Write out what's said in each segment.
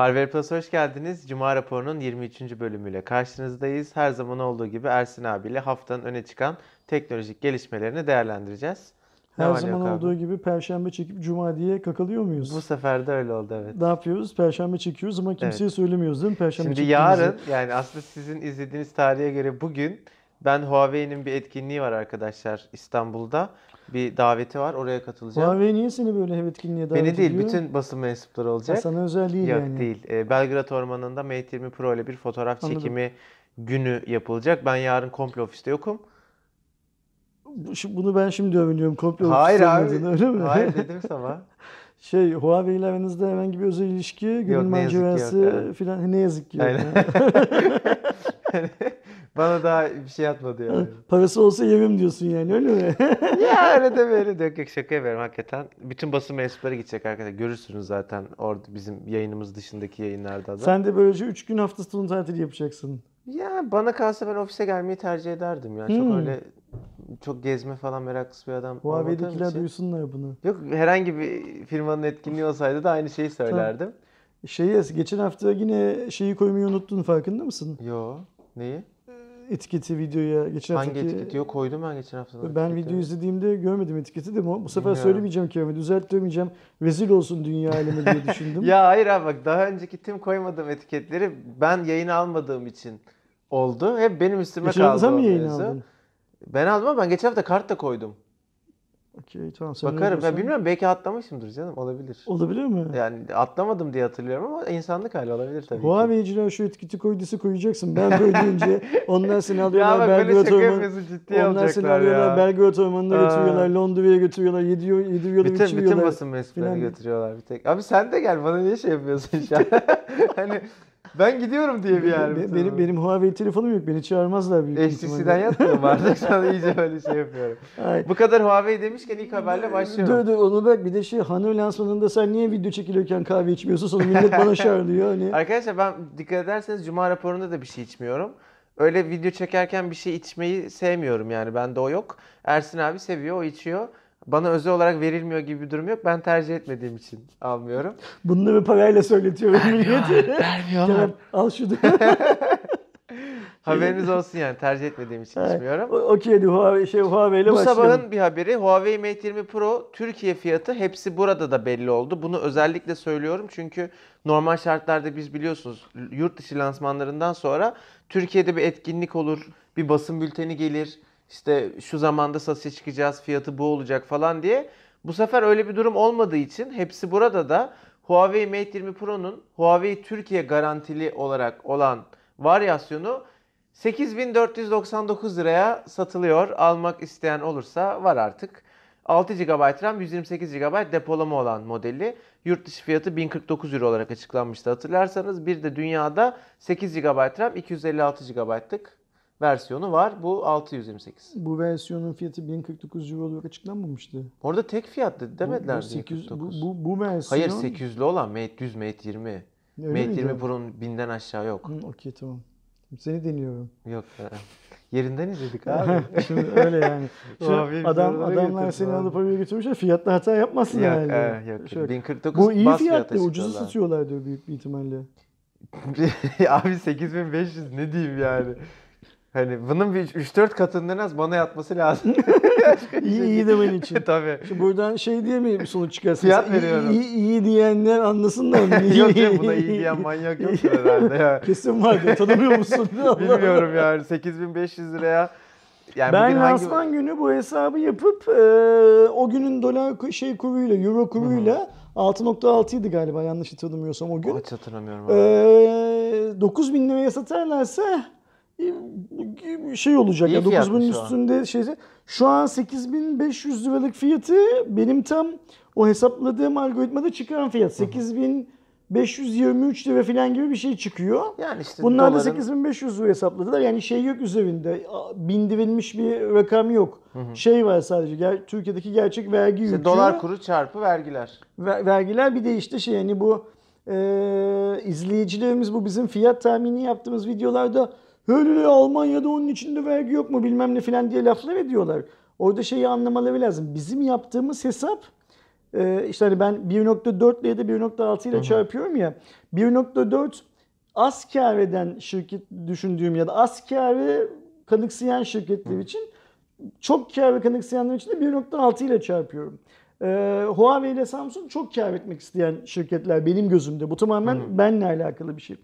Harvard Plus hoş geldiniz. Cuma raporunun 23. bölümüyle karşınızdayız. Her zaman olduğu gibi Ersin abiyle haftanın öne çıkan teknolojik gelişmelerini değerlendireceğiz. Ne Her zaman yok abi? olduğu gibi perşembe çekip cuma diye kakalıyor muyuz? Bu sefer de öyle oldu evet. Ne yapıyoruz? Perşembe çekiyoruz ama kimseye söylemiyoruz değil mi? Perşembe Şimdi yarın yani aslında sizin izlediğiniz tarihe göre bugün ben Huawei'nin bir etkinliği var arkadaşlar İstanbul'da. Bir daveti var oraya katılacağım. Huawei niye seni böyle hem etkinliğe davet Beni değil ediyor? bütün basın mensupları Ha, olacak. sana özel değil Yok yani. değil. Ee, Belgrad Ormanı'nda Mate 20 Pro ile bir fotoğraf Anladım. çekimi günü yapılacak. Ben yarın komple ofiste yokum. Bunu ben şimdi öğreniyorum. Komple Hayır abi. olmadığını, öyle mi? Hayır dedim sana. Şey Huawei ile aranızda herhangi bir özel ilişki, gönül macerası filan ne yazık ki yok. Aynen. Bana daha bir şey atmadı yani. Parası olsa yemem diyorsun yani öyle mi? ya öyle deme öyle de yok yok şaka yapıyorum hakikaten. Bütün basın mensupları gidecek arkadaşlar. Görürsünüz zaten orada bizim yayınımız dışındaki yayınlarda da. Sen de böylece 3 gün hafta sonu tatili yapacaksın. Ya bana kalsa ben ofise gelmeyi tercih ederdim ya. Çok Hmm. öyle çok gezme falan meraklısı bir adam Huawei'dekiler için. duysunlar bunu. Yok herhangi bir firmanın etkinliği olsaydı da aynı şeyi söylerdim. Şeyi geçen hafta yine şeyi koymayı unuttun farkında mısın? Yo. Neyi? Etiketi videoya geçen Hangi haftaki... etiketi? Yok koydum ben geçen hafta. Ben video izlediğimde görmedim etiketi de bu bu sefer Bilmiyorum. söylemeyeceğim Kerem'e. Düzeltmeyeceğim. Rezil olsun dünya alemi diye düşündüm. Ya hayır abi bak daha önceki tüm koymadığım etiketleri ben yayın almadığım için oldu. Hep benim üstüme Geçen kaldı hafta sen o mi yayın aldın? Ben aldım ama ben geçen hafta kart da koydum. Okey tamam. Sen Bakarım. Diyorsan- bilmiyorum belki atlamışımdır canım olabilir. Olabilir mi? Yani atlamadım diye hatırlıyorum ama insanlık hali olabilir tabii. Huawei'ciler şu etiketi koyduysa koyacaksın. Ben böyle deyince onlar seni alıyorlar Ya bak böyle Belgrad şaka Ormanı. yapıyorsun ciddiye Onlar seni alacaklar alıyorlar ya. Belgrad Ormanı'na Aa. götürüyorlar. Londra'ya götürüyorlar. Yediyor, yediriyorlar, Bütün, bütün içiriyorlar. basın mensuplarını filan. götürüyorlar bir tek. Abi sen de gel bana niye şey yapıyorsun şu an? hani ben gidiyorum diye bir yer. Be- benim, benim Huawei telefonum yok. Beni çağırmazlar büyük HTC'den ihtimalle. yatmıyor mu artık sana iyice böyle şey yapıyorum. Ay. Bu kadar Huawei demişken ilk haberle başlıyorum. Dur dur onu bak bir de şey Hanoi lansmanında sen niye video çekilirken kahve içmiyorsun sonra millet bana çağırıyor hani. Arkadaşlar ben dikkat ederseniz Cuma raporunda da bir şey içmiyorum. Öyle video çekerken bir şey içmeyi sevmiyorum yani bende o yok. Ersin abi seviyor o içiyor. Bana özel olarak verilmiyor gibi bir durum yok. Ben tercih etmediğim için almıyorum. Bunları parayla söyletiyorum millete. Vermiyorlar. Al şunu. Haberiniz olsun yani tercih etmediğim için içmiyorum. Okey hadi Huawei, şey, Huawei ile Bu başlayalım. sabahın bir haberi Huawei Mate 20 Pro Türkiye fiyatı hepsi burada da belli oldu. Bunu özellikle söylüyorum çünkü normal şartlarda biz biliyorsunuz yurt dışı lansmanlarından sonra Türkiye'de bir etkinlik olur, bir basın bülteni gelir. İşte şu zamanda satışa çıkacağız, fiyatı bu olacak falan diye. Bu sefer öyle bir durum olmadığı için hepsi burada da Huawei Mate 20 Pro'nun Huawei Türkiye garantili olarak olan varyasyonu 8499 liraya satılıyor. Almak isteyen olursa var artık. 6 GB RAM, 128 GB depolama olan modeli. Yurt dışı fiyatı 1049 euro olarak açıklanmıştı hatırlarsanız. Bir de dünyada 8 GB RAM, 256 GB'lık versiyonu var. Bu 628. Bu versiyonun fiyatı 1049 euro olarak açıklanmamıştı. Orada tek fiyattı demediler bu, bu, 800, bu, 1049. bu, bu versiyon. Hayır 800'lü olan Mate 100, Mate 20. Öyle Mate miydi? 20 Pro'nun 1000'den aşağı yok. Okey tamam. Seni deniyorum. Yok. e, Yerinden izledik abi. Şimdi öyle yani. Şu Huawei adam adamlar seni abi. alıp oraya götürmüşler. Fiyatta hata yapmasın Yok, herhalde. e, yok. Şöyle. 1049 Bu iyi fiyatlı. fiyat Ucuzu satıyorlar diyor büyük bir ihtimalle. Abi 8500 ne diyeyim yani. Hani bunun bir 3-4 katından az bana yatması lazım. İyi iyi demen için. Tabii. Şimdi buradan şey diye mi sonuç çıkarsın? Fiyat veriyorum. İyi, iyi, iyi diyenler anlasınlar. mı? yok canım buna iyi diyen manyak yok herhalde ya. Kesin vardır. Tanımıyor musun? Bilmiyorum yani 8500 liraya. Yani Ben bugün hangi- lansman günü bu hesabı yapıp e, o günün dolar şey kuruyla, euro kuruyla 6.6 idi galiba yanlış hatırlamıyorsam o gün. Hiç hatırlamıyorum abi. E, 9 bin liraya satarlarsa e, şey olacak İyi ya 9 fiyatmış bin şu an. üstünde şey şu an 8500 liralık fiyatı benim tam o hesapladığım algoritmada çıkan fiyat 8523 lira falan gibi bir şey çıkıyor. Yani işte Bunlar da doların- 8500 lira hesapladılar. Yani şey yok üzerinde. Bindirilmiş bir rakam yok. Şey var sadece. ger- Türkiye'deki gerçek vergi işte yükü. dolar kuru çarpı vergiler. ver- vergiler bir de işte şey yani bu e, izleyicilerimiz bu bizim fiyat tahmini yaptığımız videolarda öyle Almanya'da onun içinde vergi yok mu bilmem ne falan diye laflar ediyorlar. Orada şeyi anlamaları lazım. Bizim yaptığımız hesap e, işte hani ben 1.4 ile da 1.6 ile çarpıyorum ya 1.4 az kar eden şirket düşündüğüm ya da az karı kanıksayan şirketler için çok kar ve kanıksayanlar için de 1.6 ile çarpıyorum. Ee, Huawei ile Samsung çok kar etmek isteyen şirketler benim gözümde. Bu tamamen benimle alakalı bir şey.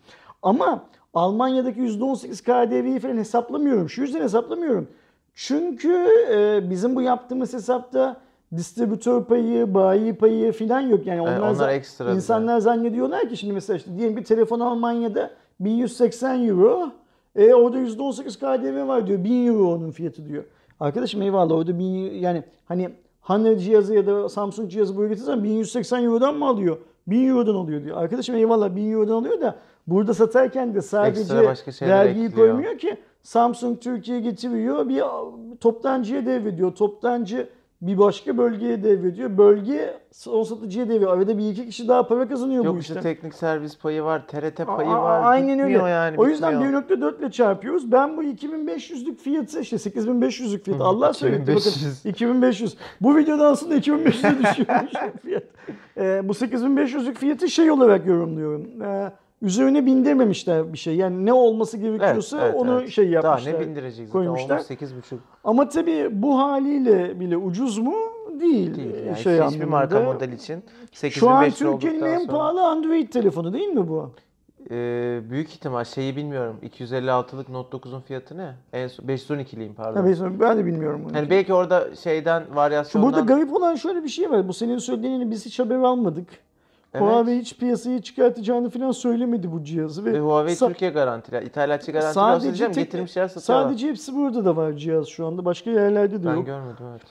Ama Almanya'daki %18 KDV'yi falan hesaplamıyorum. Şu yüzden hesaplamıyorum. Çünkü e, bizim bu yaptığımız hesapta distribütör payı, bayi payı falan yok. Yani onlar, onlar za- ekstra bir de. insanlar zannediyorlar ki şimdi mesela işte diyelim bir telefon Almanya'da 1180 euro. E orada %18 KDV var diyor. 1000 euro onun fiyatı diyor. Arkadaşım eyvallah orada bin, yani hani Honor cihazı ya da Samsung cihazı buraya getirsen 1180 eurodan mı alıyor? 1000 eurodan alıyor diyor. Arkadaşım eyvallah 1000 eurodan alıyor da burada satarken de sadece vergiyi koymuyor ki. Samsung Türkiye getiriyor bir toptancıya devrediyor. Toptancı bir başka bölgeye devrediyor. Bölge son satıcıya deviriyor. Arada bir iki kişi daha para kazanıyor bu Yok işte. işte teknik servis payı var, TRT payı Aa, var. Aynen öyle. Yani. o yüzden bitmiyor. 1.4 ile çarpıyoruz. Ben bu 2500'lük fiyatı işte 8500'lük fiyatı Allah söyletti bakın 2500. 2500. Bu videoda aslında 2500'e düşüyormuş fiyat. Ee, bu 8500'lük fiyatı şey olarak yorumluyorum. Ee, üzerine bindirmemişler bir şey. Yani ne olması gerekiyorsa Evet, evet, onu evet. şey Daha yapmışlar. ne bindirecek zaten koymuşlar. olmuş 8,5 Ama tabii bu haliyle bile ucuz mu? Değil. değil. Yani şey hiçbir anlamında. marka model için 8500 Şu an Türkiye'nin en sonra- pahalı Android telefonu değil mi bu? Ee, büyük ihtimal şeyi bilmiyorum. 256'lık Note 9'un fiyatı ne? En son 512'liyim pardon. Ha, ben- ben de bilmiyorum bunu. Yani belki orada şeyden Şu varyasyondan burada garip olan şöyle bir şey var. Bu senin söylediğini biz hiç haber almadık. Evet. Huawei hiç piyasaya çıkartacağını falan söylemedi bu cihazı. Ve ve Huawei sa- Türkiye garantili. İthalatçı garantili sadece tek- getirmişler satıyorlar. sadece hepsi burada da var cihaz şu anda. Başka yerlerde de ben yok. görmedim evet.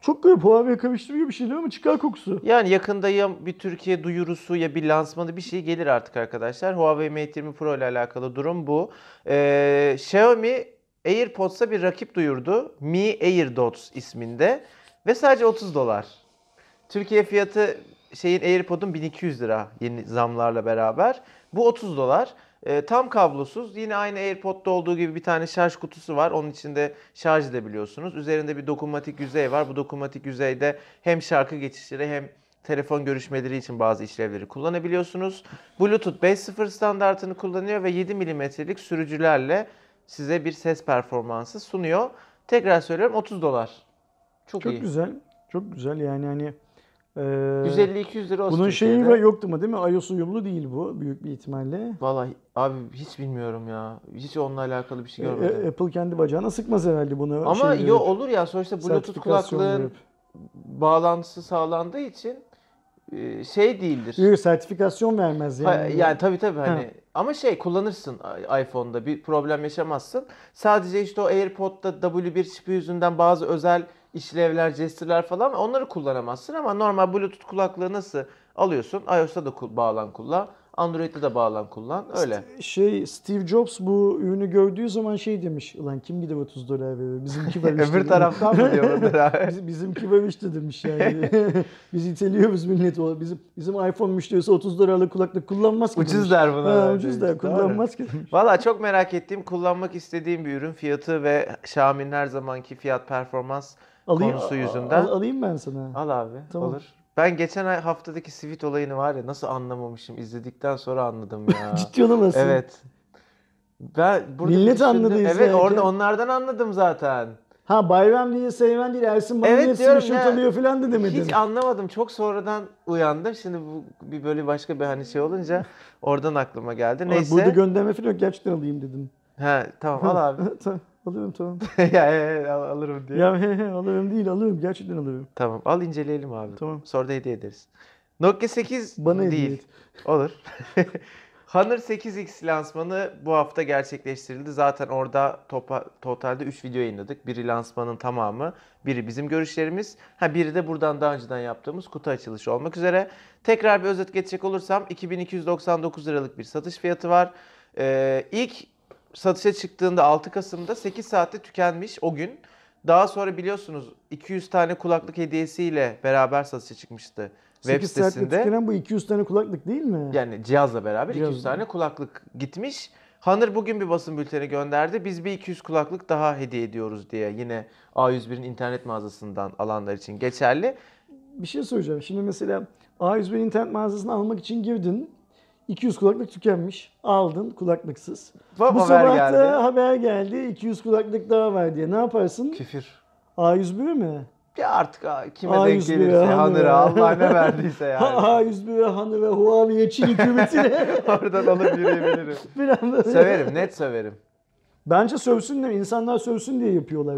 Çok garip. Huawei karıştırıyor bir şeyler ama çıkar kokusu. Yani yakında ya bir Türkiye duyurusu ya bir lansmanı bir şey gelir artık arkadaşlar. Huawei Mate 20 Pro ile alakalı durum bu. Ee, Xiaomi AirPods'a bir rakip duyurdu. Mi AirDots isminde ve sadece 30 dolar. Türkiye fiyatı şeyin AirPod'un 1200 lira yeni zamlarla beraber. Bu 30 dolar. Ee, tam kablosuz. Yine aynı AirPod'da olduğu gibi bir tane şarj kutusu var. Onun içinde şarj edebiliyorsunuz. Üzerinde bir dokunmatik yüzey var. Bu dokunmatik yüzeyde hem şarkı geçişleri hem telefon görüşmeleri için bazı işlevleri kullanabiliyorsunuz. Bluetooth 5.0 standartını kullanıyor ve 7 milimetrelik sürücülerle size bir ses performansı sunuyor. Tekrar söylüyorum 30 dolar. Çok, Çok iyi. güzel. Çok güzel yani hani. E, 150-200 lira olsun Bunun şeyi var- yoktu mu değil mi? iOS uyumlu değil bu büyük bir ihtimalle. Vallahi abi hiç bilmiyorum ya. Hiç onunla alakalı bir şey E, görmedim. e, Apple kendi bacağına sıkmaz herhalde bunu. Ama şey yo olur ya sonuçta Bluetooth kulaklığın bağlantısı sağlandığı için e, şey değildir. Yok, sertifikasyon vermez Ha, yani. Yani, tabii tabii hani Ha. ama şey kullanırsın iPhone'da bir problem yaşamazsın. Sadece işte o AirPod'da W1 çipi yüzünden bazı özel işlevler, jestirler falan onları kullanamazsın ama normal Bluetooth kulaklığı nasıl alıyorsun? iOS'ta da bağlan kullan, Android'de de bağlan kullan. Öyle. Şey Steve Jobs bu ürünü gördüğü zaman şey demiş. Ulan kim gider 30 dolar verir? Bizimki var işte. Öbür taraftan mı diyor abi? Biz- Bizimki var işte demiş yani. Biz iteliyoruz millet. O Bizim bizim iPhone müşterisi 30 dolarlık kulaklık kullanmaz ki. Ucuz demiş. der buna Ha, ucuz der kullanmaz ki demiş. Valla çok merak ettiğim, kullanmak istediğim bir ürün. Fiyatı ve Xiaomi'nin her zamanki fiyat performans Alayım, konusu yüzünden. al- alayım ben sana. Al abi. Tamam. Olur. Ben geçen ay haftadaki Sweet olayını var ya nasıl anlamamışım. izledikten sonra anladım ya. Ciddi olamazsın. evet. Ben burada Millet düşündüm. anladı Evet izlerken. orada onlardan anladım zaten. Ha bayram değil, Seymen değil, Ersin bana Evet niye diyorum screenshot ya. alıyor falan da demedin. Hiç anlamadım. Çok sonradan uyandım. Şimdi bu bir böyle başka bir hani şey olunca oradan aklıma geldi. Neyse. Burada gönderme falan yok. Gerçekten alayım dedim. He tamam al abi. alırım tamam. ya, al- alırım diye. ya he he alırım değil alırım. Gerçekten alırım. Tamam al inceleyelim abi. Tamam. Sonra da hediye ederiz. Nokia 8 Bana hediye değil. et. Olur. Honor 8X lansmanı bu hafta gerçekleştirildi. Zaten orada topa, totalde 3 video yayınladık. Biri lansmanın tamamı, biri bizim görüşlerimiz. Ha biri de buradan daha önceden yaptığımız kutu açılışı olmak üzere. Tekrar bir özet geçecek olursam 2299 liralık bir satış fiyatı var. Ee, ilk satışa çıktığında 6 Kasım'da 8 saatte tükenmiş o gün. Daha sonra biliyorsunuz 200 tane kulaklık hediyesiyle beraber satışa çıkmıştı web 8 saatte sitesinde. tükenen bu 200 tane kulaklık değil mi? Yani cihazla beraber Cihazla. 200 tane kulaklık gitmiş. Honor bugün bir basın bülteni gönderdi. Biz bir 200 kulaklık daha hediye ediyoruz diye. Yine A101'in internet mağazasından alanlar için geçerli. bir şey söyleyeceğim. Şimdi mesela A101 internet mağazasını almak için girdin. 200 kulaklık tükenmiş. Aldın kulaklıksız. Hop, Bu haber sabah geldi. da haber geldi. 200 kulaklık daha var diye. Ne yaparsın? Küfür. A101 mi? Ya artık ha, kime A101 denk gelirse, Hanıra. Hanıra, Allah ne verdiyse yani. A101 Hanı ve Huawei Çin hükümetine Oradan alıp yürüyebilirim. bir anda. Söverim, net söverim. Bence sövsünler, insanlar sövsün diye yapıyorlar.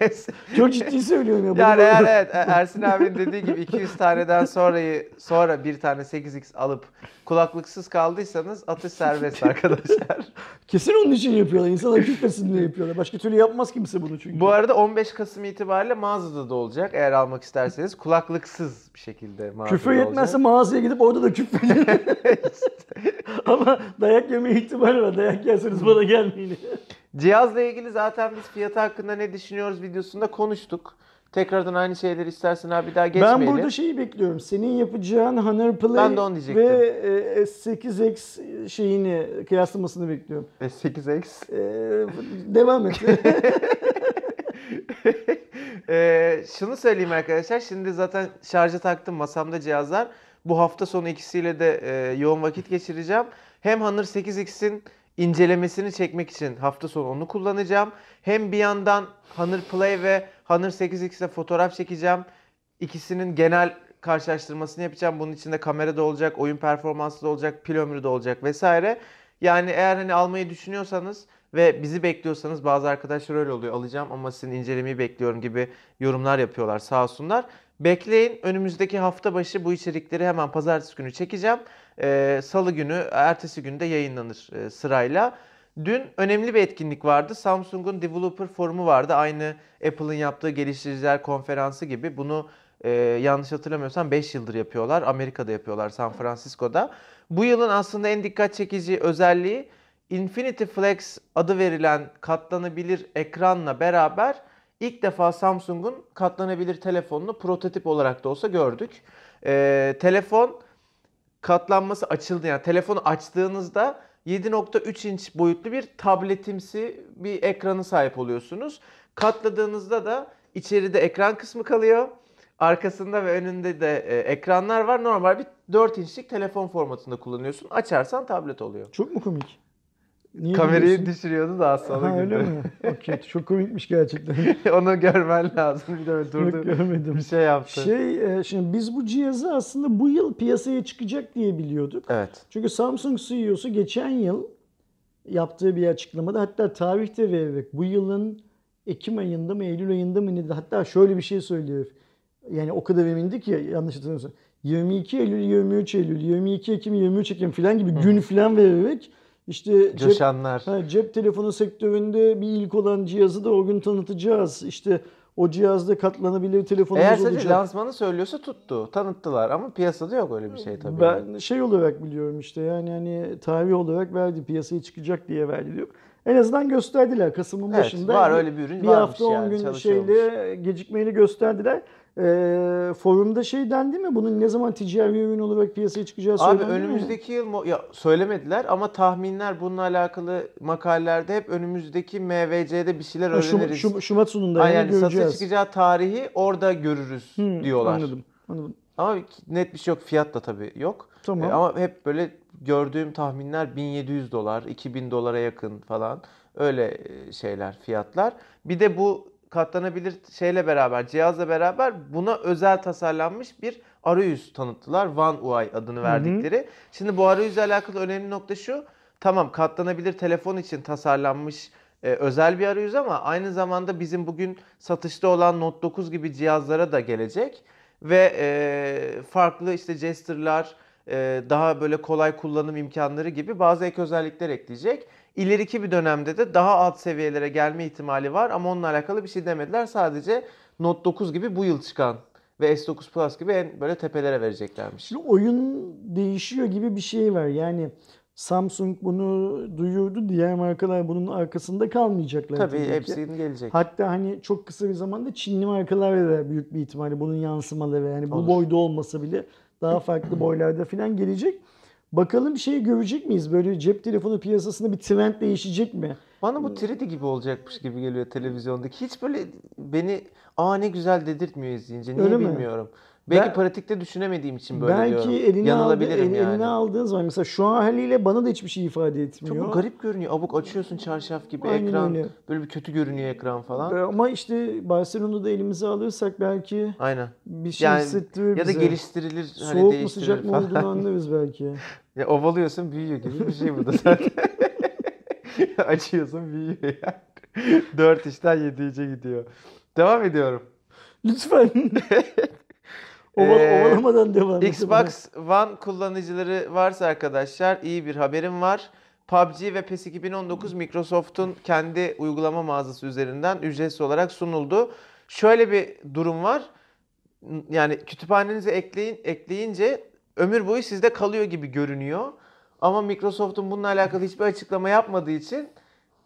Çok ciddi söylüyorum ya. bunu yani eğer evet Ersin abinin dediği gibi 200 taneden sonrayı sonra bir tane 8x alıp kulaklıksız kaldıysanız atış serbest arkadaşlar. Kesin onun için yapıyorlar. İnsanlar küfresin diye yapıyorlar. Başka türlü yapmaz kimse bunu çünkü. Bu arada 15 Kasım itibariyle mağazada da olacak eğer almak isterseniz. Kulaklıksız bir şekilde mağazada Küfür olacak. yetmezse mağazaya gidip orada da küfredin. Ama dayak yeme ihtimali var. Dayak yerseniz bana gelmeyin. Cihazla ilgili zaten biz fiyatı hakkında ne düşünüyoruz videosunda konuştuk. Tekrardan aynı şeyleri istersen abi daha geçmeyelim. Ben burada şeyi bekliyorum. Senin yapacağın Honor Play Ben de onu ve e, S8X şeyini kıyaslamasını bekliyorum. Ve 8x. E, devam et. Ee, şunu söyleyeyim arkadaşlar. Şimdi zaten şarja taktım masamda cihazlar. Bu hafta sonu ikisiyle de e, yoğun vakit geçireceğim. Hem Honor 8X'in incelemesini çekmek için hafta sonu onu kullanacağım. Hem bir yandan Honor Play ve Honor 8X'le fotoğraf çekeceğim. İkisinin genel karşılaştırmasını yapacağım. Bunun içinde kamera da olacak, oyun performansı da olacak, pil ömrü de olacak vesaire. Yani eğer hani almayı düşünüyorsanız ve bizi bekliyorsanız bazı arkadaşlar öyle oluyor. Alacağım ama sizin incelemeyi bekliyorum gibi yorumlar yapıyorlar sağ olsunlar. Bekleyin önümüzdeki hafta başı bu içerikleri hemen pazartesi günü çekeceğim. Ee, Salı günü, ertesi günde yayınlanır e, sırayla. Dün önemli bir etkinlik vardı. Samsung'un Developer Forumu vardı. Aynı Apple'ın yaptığı geliştiriciler konferansı gibi. Bunu e, yanlış hatırlamıyorsam 5 yıldır yapıyorlar. Amerika'da yapıyorlar, San Francisco'da. Bu yılın aslında en dikkat çekici özelliği Infinity Flex adı verilen katlanabilir ekranla beraber ilk defa Samsung'un katlanabilir telefonunu prototip olarak da olsa gördük. Ee, telefon katlanması açıldı yani telefonu açtığınızda 7.3 inç boyutlu bir tabletimsi bir ekranı sahip oluyorsunuz. Katladığınızda da içeride ekran kısmı kalıyor. Arkasında ve önünde de e, ekranlar var. Normal bir 4 inçlik telefon formatında kullanıyorsun. Açarsan tablet oluyor. Çok mu komik? Niye Kamerayı gülüyorsun? düşürüyordu da sonra Ha, öyle mi? Okey. Çok komikmiş gerçekten. Onu görmen lazım. Bir de böyle Yok durdu. görmedim. Bir şey yaptı. Şey, e, şimdi biz bu cihazı aslında bu yıl piyasaya çıkacak diye biliyorduk. Evet. Çünkü Samsung CEO'su geçen yıl yaptığı bir açıklamada hatta tarihte vererek bu yılın Ekim ayında mı Eylül ayında mı ne. Hatta şöyle bir şey söylüyor. Yani o kadar emindi ki yanlış hatırlamıyorsam. 22 Eylül, 23 Eylül, 22 Ekim, 23 Ekim falan gibi gün falan vererek işte cep, Coşanlar. ha, cep telefonu sektöründe bir ilk olan cihazı da o gün tanıtacağız. İşte o cihazda katlanabilir telefonumuz Eğer sadece olacak. lansmanı söylüyorsa tuttu. Tanıttılar ama piyasada yok öyle bir şey tabii. Ben şey olarak biliyorum işte yani hani tarih olarak verdi piyasaya çıkacak diye verdi diyor. En azından gösterdiler Kasım'ın Evet, başında. var öyle bir ürün Bir hafta 10 yani, gün çalışıyormuş. şeyle gecikmeyle gösterdiler. Ee, forumda şey dendi mi? Bunun ne zaman ticari ürün olarak piyasaya çıkacağı Abi söylendi mi? önümüzdeki yıl mo- ya söylemediler ama tahminler bununla alakalı makalelerde hep önümüzdeki MVC'de bir şeyler Ha, Şum- öğreniriz. Şum- Şubat sonunda yani, yani satışa göreceğiz. çıkacağı tarihi orada görürüz Hı, diyorlar. Anladım. Anladım. Ama net bir şey yok. Fiyat da tabii yok. Tamam. E, ama hep böyle gördüğüm tahminler 1700 dolar, 2000 dolara yakın falan. Öyle e, şeyler, fiyatlar. Bir de bu katlanabilir şeyle beraber, cihazla beraber buna özel tasarlanmış bir arayüz tanıttılar. One UI adını verdikleri. Şimdi bu arayüzle alakalı önemli nokta şu. Tamam katlanabilir telefon için tasarlanmış e, özel bir arayüz ama aynı zamanda bizim bugün satışta olan Note 9 gibi cihazlara da gelecek ve e, farklı işte gesture'lar, e, daha böyle kolay kullanım imkanları gibi bazı ek özellikler ekleyecek. İleriki bir dönemde de daha alt seviyelere gelme ihtimali var ama onunla alakalı bir şey demediler. Sadece Note 9 gibi bu yıl çıkan ve S9 Plus gibi en böyle tepelere vereceklermiş. Şimdi oyun değişiyor gibi bir şey var. Yani Samsung bunu duyurdu. Diğer markalar bunun arkasında kalmayacaklar. Tabii ki. hepsinin gelecek. Hatta hani çok kısa bir zamanda Çinli markalar da büyük bir ihtimalle bunun yansımaları yani bu Olur. boyda olmasa bile daha farklı boylarda falan gelecek. Bakalım şey görecek miyiz? Böyle cep telefonu piyasasında bir trend değişecek mi? Bana bu 3D gibi olacakmış gibi geliyor televizyondaki. Hiç böyle beni aa ne güzel dedirtmiyor izleyince. Niye Öyle mi? bilmiyorum. Belki Ben- pratikte düşünemediğim için böyle Belki diyorum. eline, aldı, el- yani. eline aldığın zaman mesela şu an haliyle bana da hiçbir şey ifade etmiyor. Çok garip görünüyor. Abuk açıyorsun çarşaf gibi Aynen ekran. öyle. Böyle bir kötü görünüyor ekran falan. Ama işte Barcelona'da elimize alırsak belki Aynen. bir şey Yani hissettirir ya da bize. geliştirilir, hani Soğuk mu sıcak mı olduğunu anlarız belki. Ya ovalıyorsun büyüyor gibi bir şey bu da zaten. Açıyorsun büyüyor yani. 4 işten 7'ye gidiyor. Devam ediyorum. Lütfen. Oval, Ee, ovalamadan devam. Xbox One kullanıcıları varsa arkadaşlar iyi bir haberim var. PUBG ve PES 2019 Microsoft'un kendi uygulama mağazası üzerinden ücretsiz olarak sunuldu. Şöyle bir durum var. Yani kütüphanenize ekleyin, ekleyince ömür boyu sizde kalıyor gibi görünüyor. Ama Microsoft'un bununla alakalı hiçbir açıklama yapmadığı için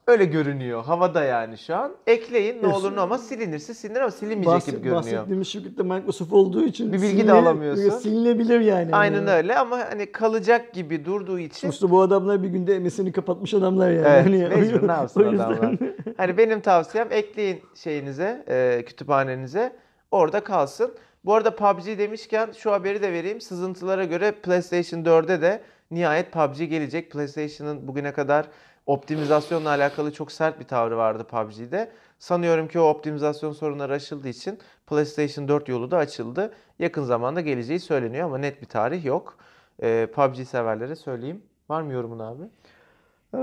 öyle görünüyor. Havada yani şu an. Ekleyin ne olur ne olmaz silinirse silinir ama silinmeyecek Bahset- gibi görünüyor. Bahsettiğimiz şirket de Microsoft olduğu için Bir bilgi de alamıyorsun. Silinebilir yani. Aynen Yani. öyle ama hani kalacak gibi durduğu için Sonuçta bu adamlar bir günde MS'ini kapatmış adamlar yani. Evet, Hani mecbur, ne yapsın o yüzden- adamlar? hani benim tavsiyem ekleyin şeyinize, e, kütüphanenize. Orada kalsın. Bu arada PUBG demişken şu haberi de vereyim. Sızıntılara göre PlayStation 4'e de nihayet PUBG gelecek. PlayStation'ın bugüne kadar optimizasyonla alakalı çok sert bir tavrı vardı PUBG'de. Sanıyorum ki o optimizasyon sorunları aşıldığı için PlayStation 4 yolu da açıldı. Yakın zamanda geleceği söyleniyor ama net bir tarih yok. E, PUBG severlere söyleyeyim. Var mı yorumun abi? Ee,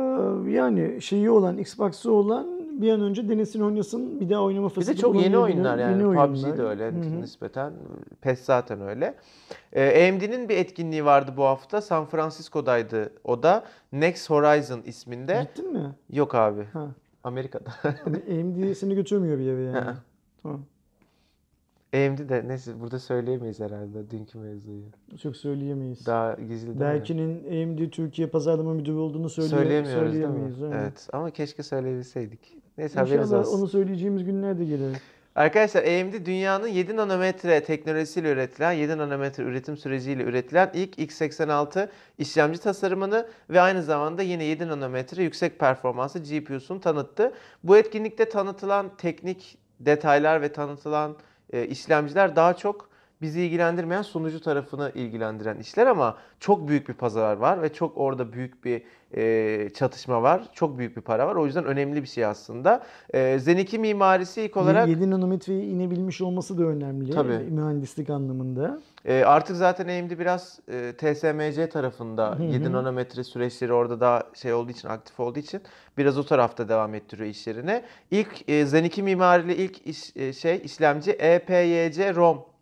yani şeyi olan, Xbox'ı olan bir an önce denesin oynasın. Bir daha oynama Bir fırsatı de çok yeni oyunlar yani. Yeni PUBG de oyunlar. öyle Hı hı. nispeten. PES zaten öyle. Ee, AMD'nin bir etkinliği vardı bu hafta. San Francisco'daydı o da. Next Horizon isminde. Gittin mi? Yok abi. Ha. Amerika'da. AMD seni götürmüyor bir yere yani. Hı. Tamam. AMD de neyse burada söyleyemeyiz herhalde dünkü mevzuyu. Çok söyleyemeyiz. Daha gizli? Berkin'in AMD Türkiye pazarlama müdürü olduğunu söyleye- Söyleyemiyoruz değil mi? söyleyemeyiz. aynen. Evet ama keşke söyleyebilseydik. Neyse haberiniz İnşallah olsun. onu söyleyeceğimiz günler de gelir. Arkadaşlar AMD dünyanın 7 nanometre teknolojisiyle üretilen, 7 nanometre üretim süreciyle üretilen ilk x86 işlemci tasarımını ve aynı zamanda yine 7 nanometre yüksek performanslı GPU'sunu tanıttı. Bu etkinlikte tanıtılan teknik detaylar ve tanıtılan e, işlemciler daha çok bizi ilgilendirmeyen sunucu tarafını ilgilendiren işler ama çok büyük bir pazar var ve çok orada büyük bir e, çatışma var. Çok büyük bir para var. O yüzden önemli bir şey aslında. E, Zen 2 mimarisi ilk olarak 7 nanometreye inebilmiş olması da önemli. Tabii. Mühendislik anlamında. E, artık zaten AMD biraz e, TSMC tarafında Hı hı. 7 nanometre süreçleri orada daha şey olduğu için aktif olduğu için biraz o tarafta devam ettiriyor işlerini. İlk e, Zen 2 mimarili ilk iş, e, şey işlemci EPYC ROM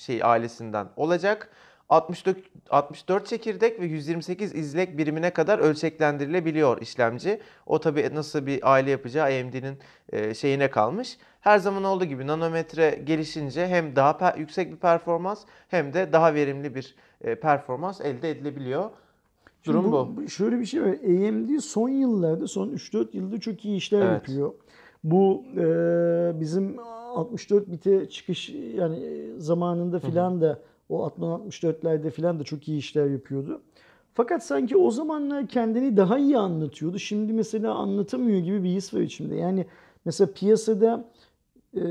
şey ailesinden olacak. 64 64 çekirdek ve 128 izlek birimine kadar ölçeklendirilebiliyor işlemci. O tabii nasıl bir aile yapacağı AMD'nin e, şeyine kalmış. Her zaman olduğu gibi nanometre gelişince hem daha yüksek bir performans hem de daha verimli bir e, performans elde edilebiliyor. Şimdi Durum bu. Şöyle bir şey var. AMD son yıllarda, son 3-4 yılda çok iyi işler Evet. yapıyor. Bu e, bizim 64 bite çıkış yani e, zamanında filan da o 60-64'lerde filan da çok iyi işler yapıyordu. Fakat sanki o zamanlar kendini daha iyi anlatıyordu. Şimdi mesela anlatamıyor gibi bir his var içimde. Yani mesela piyasada e,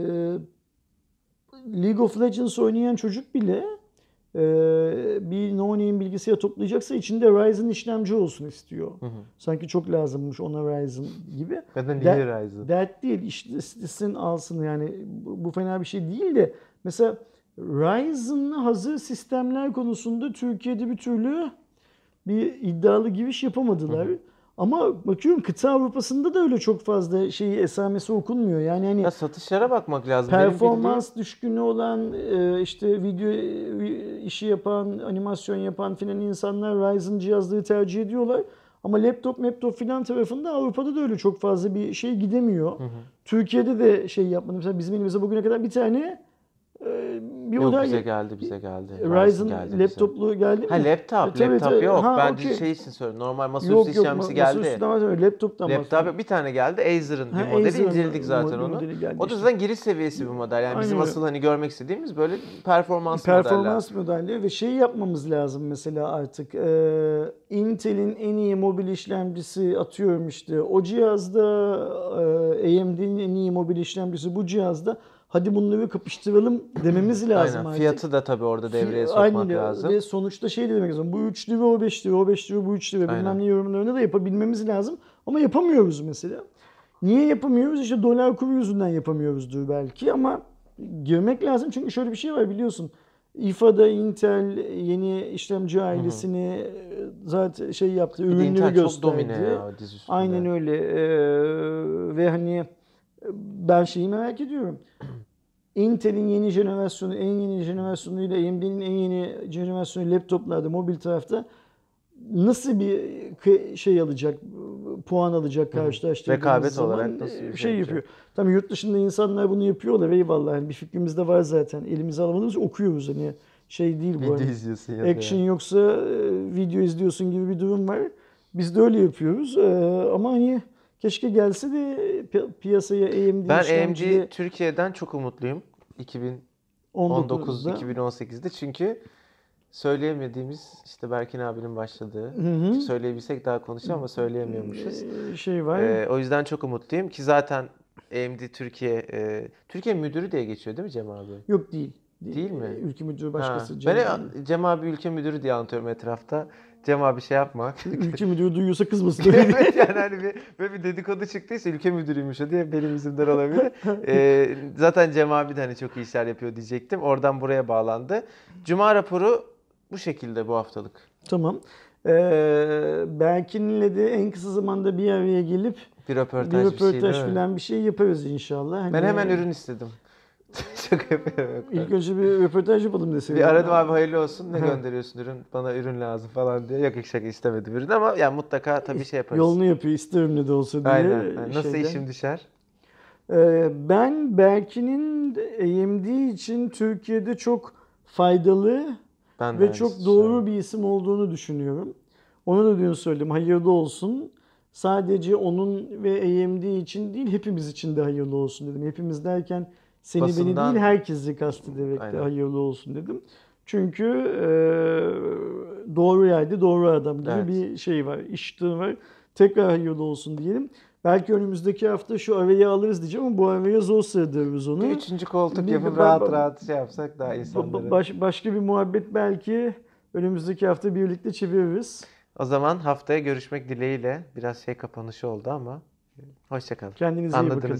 League of Legends oynayan çocuk bile e, bir no-name bilgisayar toplayacaksa içinde Ryzen işlemci olsun istiyor. Sanki çok lazımmış ona Ryzen gibi. Ya da Der- Ryzen. Dert değil istesin alsın yani bu, bu fena bir şey değil de mesela Ryzen'lı hazır sistemler konusunda Türkiye'de bir türlü bir iddialı giriş yapamadılar. Ama bakıyorum kıta Avrupa'sında da öyle çok fazla şeyi esamesi okunmuyor. Yani hani Ya satışlara bakmak lazım. Performans düşkünü olan e, işte video e, işi yapan, animasyon yapan filan insanlar Ryzen cihazları tercih ediyorlar. Ama laptop, laptop filan tarafında Avrupa'da da öyle çok fazla bir şey gidemiyor. Türkiye'de de şey yapmadı. Mesela bizim elimize bugüne kadar bir tane bir Yok model bize geldi bize geldi. Ryzen geldi bize. laptoplu geldi mi? Ha laptop, Tabii, laptop tabii. yok. Ha, ben okey. şey için söylüyorum. Normal masaüstü işlemcisi geldi. masaüstünden bahsediyorum. Laptoptan Laptop yok. bir tane geldi. Acer'ın bir modeli Acer'ın inceledik zaten onu. modeli O da zaten giriş seviyesi bir model. Yani bizim Aynen öyle. asıl hani görmek istediğimiz böyle performans, modeller. Performans modelleri ve şey yapmamız lazım mesela artık e, Intel'in en iyi mobil işlemcisi atıyorum işte o cihazda e, AMD'nin en iyi mobil işlemcisi bu cihazda hadi bunları kapıştıralım dememiz lazım Aynen. artık. Fiyatı da tabii orada devreye sokmak Aynen lazım. Ve sonuçta şey de demek lazım. Bu 3 lira, o 5 lira, o 5 lira, bu 3 lira Aynen. bilmem ne yorumlarını da yapabilmemiz lazım. Ama yapamıyoruz mesela. Niye yapamıyoruz? İşte dolar kuru yüzünden yapamıyoruzdur belki ama girmek lazım. Çünkü şöyle bir şey var biliyorsun. İFA'da Intel yeni işlemci ailesini e, zaten şey yaptı, Bir ürünleri Intel gösterdi. çok domine ya. Aynen öyle. Ee, ve hani ben şeyi merak ediyorum. Intel'in yeni jenerasyonu, en yeni jenerasyonuyla AMD'nin en yeni jenerasyonu laptoplarda, mobil tarafta nasıl bir şey alacak, puan alacak karşılaştırdığımız Rekabet zaman olarak nasıl bir e, şey şey yapıyor. Tabii yurt dışında insanlar bunu yapıyorlar eyvallah. Yani bir fikrimiz de var zaten. Elimize alamadığımız okuyoruz hani şey değil bu. Video hani izliyorsun ya action ya. yoksa e, video izliyorsun gibi bir durum var. Biz de öyle yapıyoruz. E, ama hani keşke gelse de pi- piyasaya AMD Ben işlemcili AMD Türkiye'den çok umutluyum. 19'da. 2019-2018'de çünkü söyleyemediğimiz işte Berkin abinin başladığı. Hı hı. Söyleyebilsek daha konuşalım ama söyleyemiyormuşuz. E, şey var. Ee, o yüzden çok umutluyum ki zaten AMD Türkiye e, Türkiye müdürü diye geçiyor değil mi Cem abi? Yok değil. Değil mi? E, Ülke müdürü Ha, başkası. Cem ben değil. Cem abi ülke müdürü diye anlatıyorum etrafta. Cem abi şey yapma. Ülke müdürü duyuyorsa kızmasın. evet yani hani bir, böyle bir dedikodu çıktıysa ülke müdürüymüş o diye benim yüzümden olabilir. Ee, zaten Cem abi de hani çok iyi işler yapıyor diyecektim. Oradan buraya bağlandı. Cuma raporu bu şekilde bu haftalık. tamam. Ee, Berkin'le de en kısa zamanda bir araya gelip Bir bir röportaj bir, röportaj şey değil mi? falan bir şey yaparız inşallah. Ben Hani hemen ürün istedim. Şaka yapıyorum. yok. İlk önce bir röportaj yapalım deseydin. Bir aradım abi hayırlı olsun ne gönderiyorsun ürün bana ürün lazım falan diye. Yok yok şaka istemedim ürün ama yani mutlaka tabii şey yaparız. Yolunu yapıyor isterim ne de olsa diye. Aynen. Yani nasıl şeyden. işim düşer? Ee, ben Berkin'in AMD için Türkiye'de çok faydalı Ben ve çok doğru bir isim olduğunu düşünüyorum. Onu da dün söyledim. Hayırlı olsun. Sadece onun ve AMD için değil hepimiz için de hayırlı olsun dedim. Hepimiz derken seni Basından- beni değil herkesi kastederek de hayırlı olsun dedim. Çünkü e, doğru yerde doğru adam gibi Evet. bir şey var. İşte var. Tekrar hayırlı olsun diyelim. Belki önümüzdeki hafta şu arayı alırız diyeceğim ama bu araya zor sığdırırız onu. Bir üçüncü koltuk Bir- yapıp rahat ba- rahat şey yapsak daha insanları. baş- başka bir muhabbet belki önümüzdeki hafta birlikte çeviririz. O zaman haftaya görüşmek dileğiyle. Biraz şey kapanışı oldu ama hoşçakalın. Kendinize iyi bakın.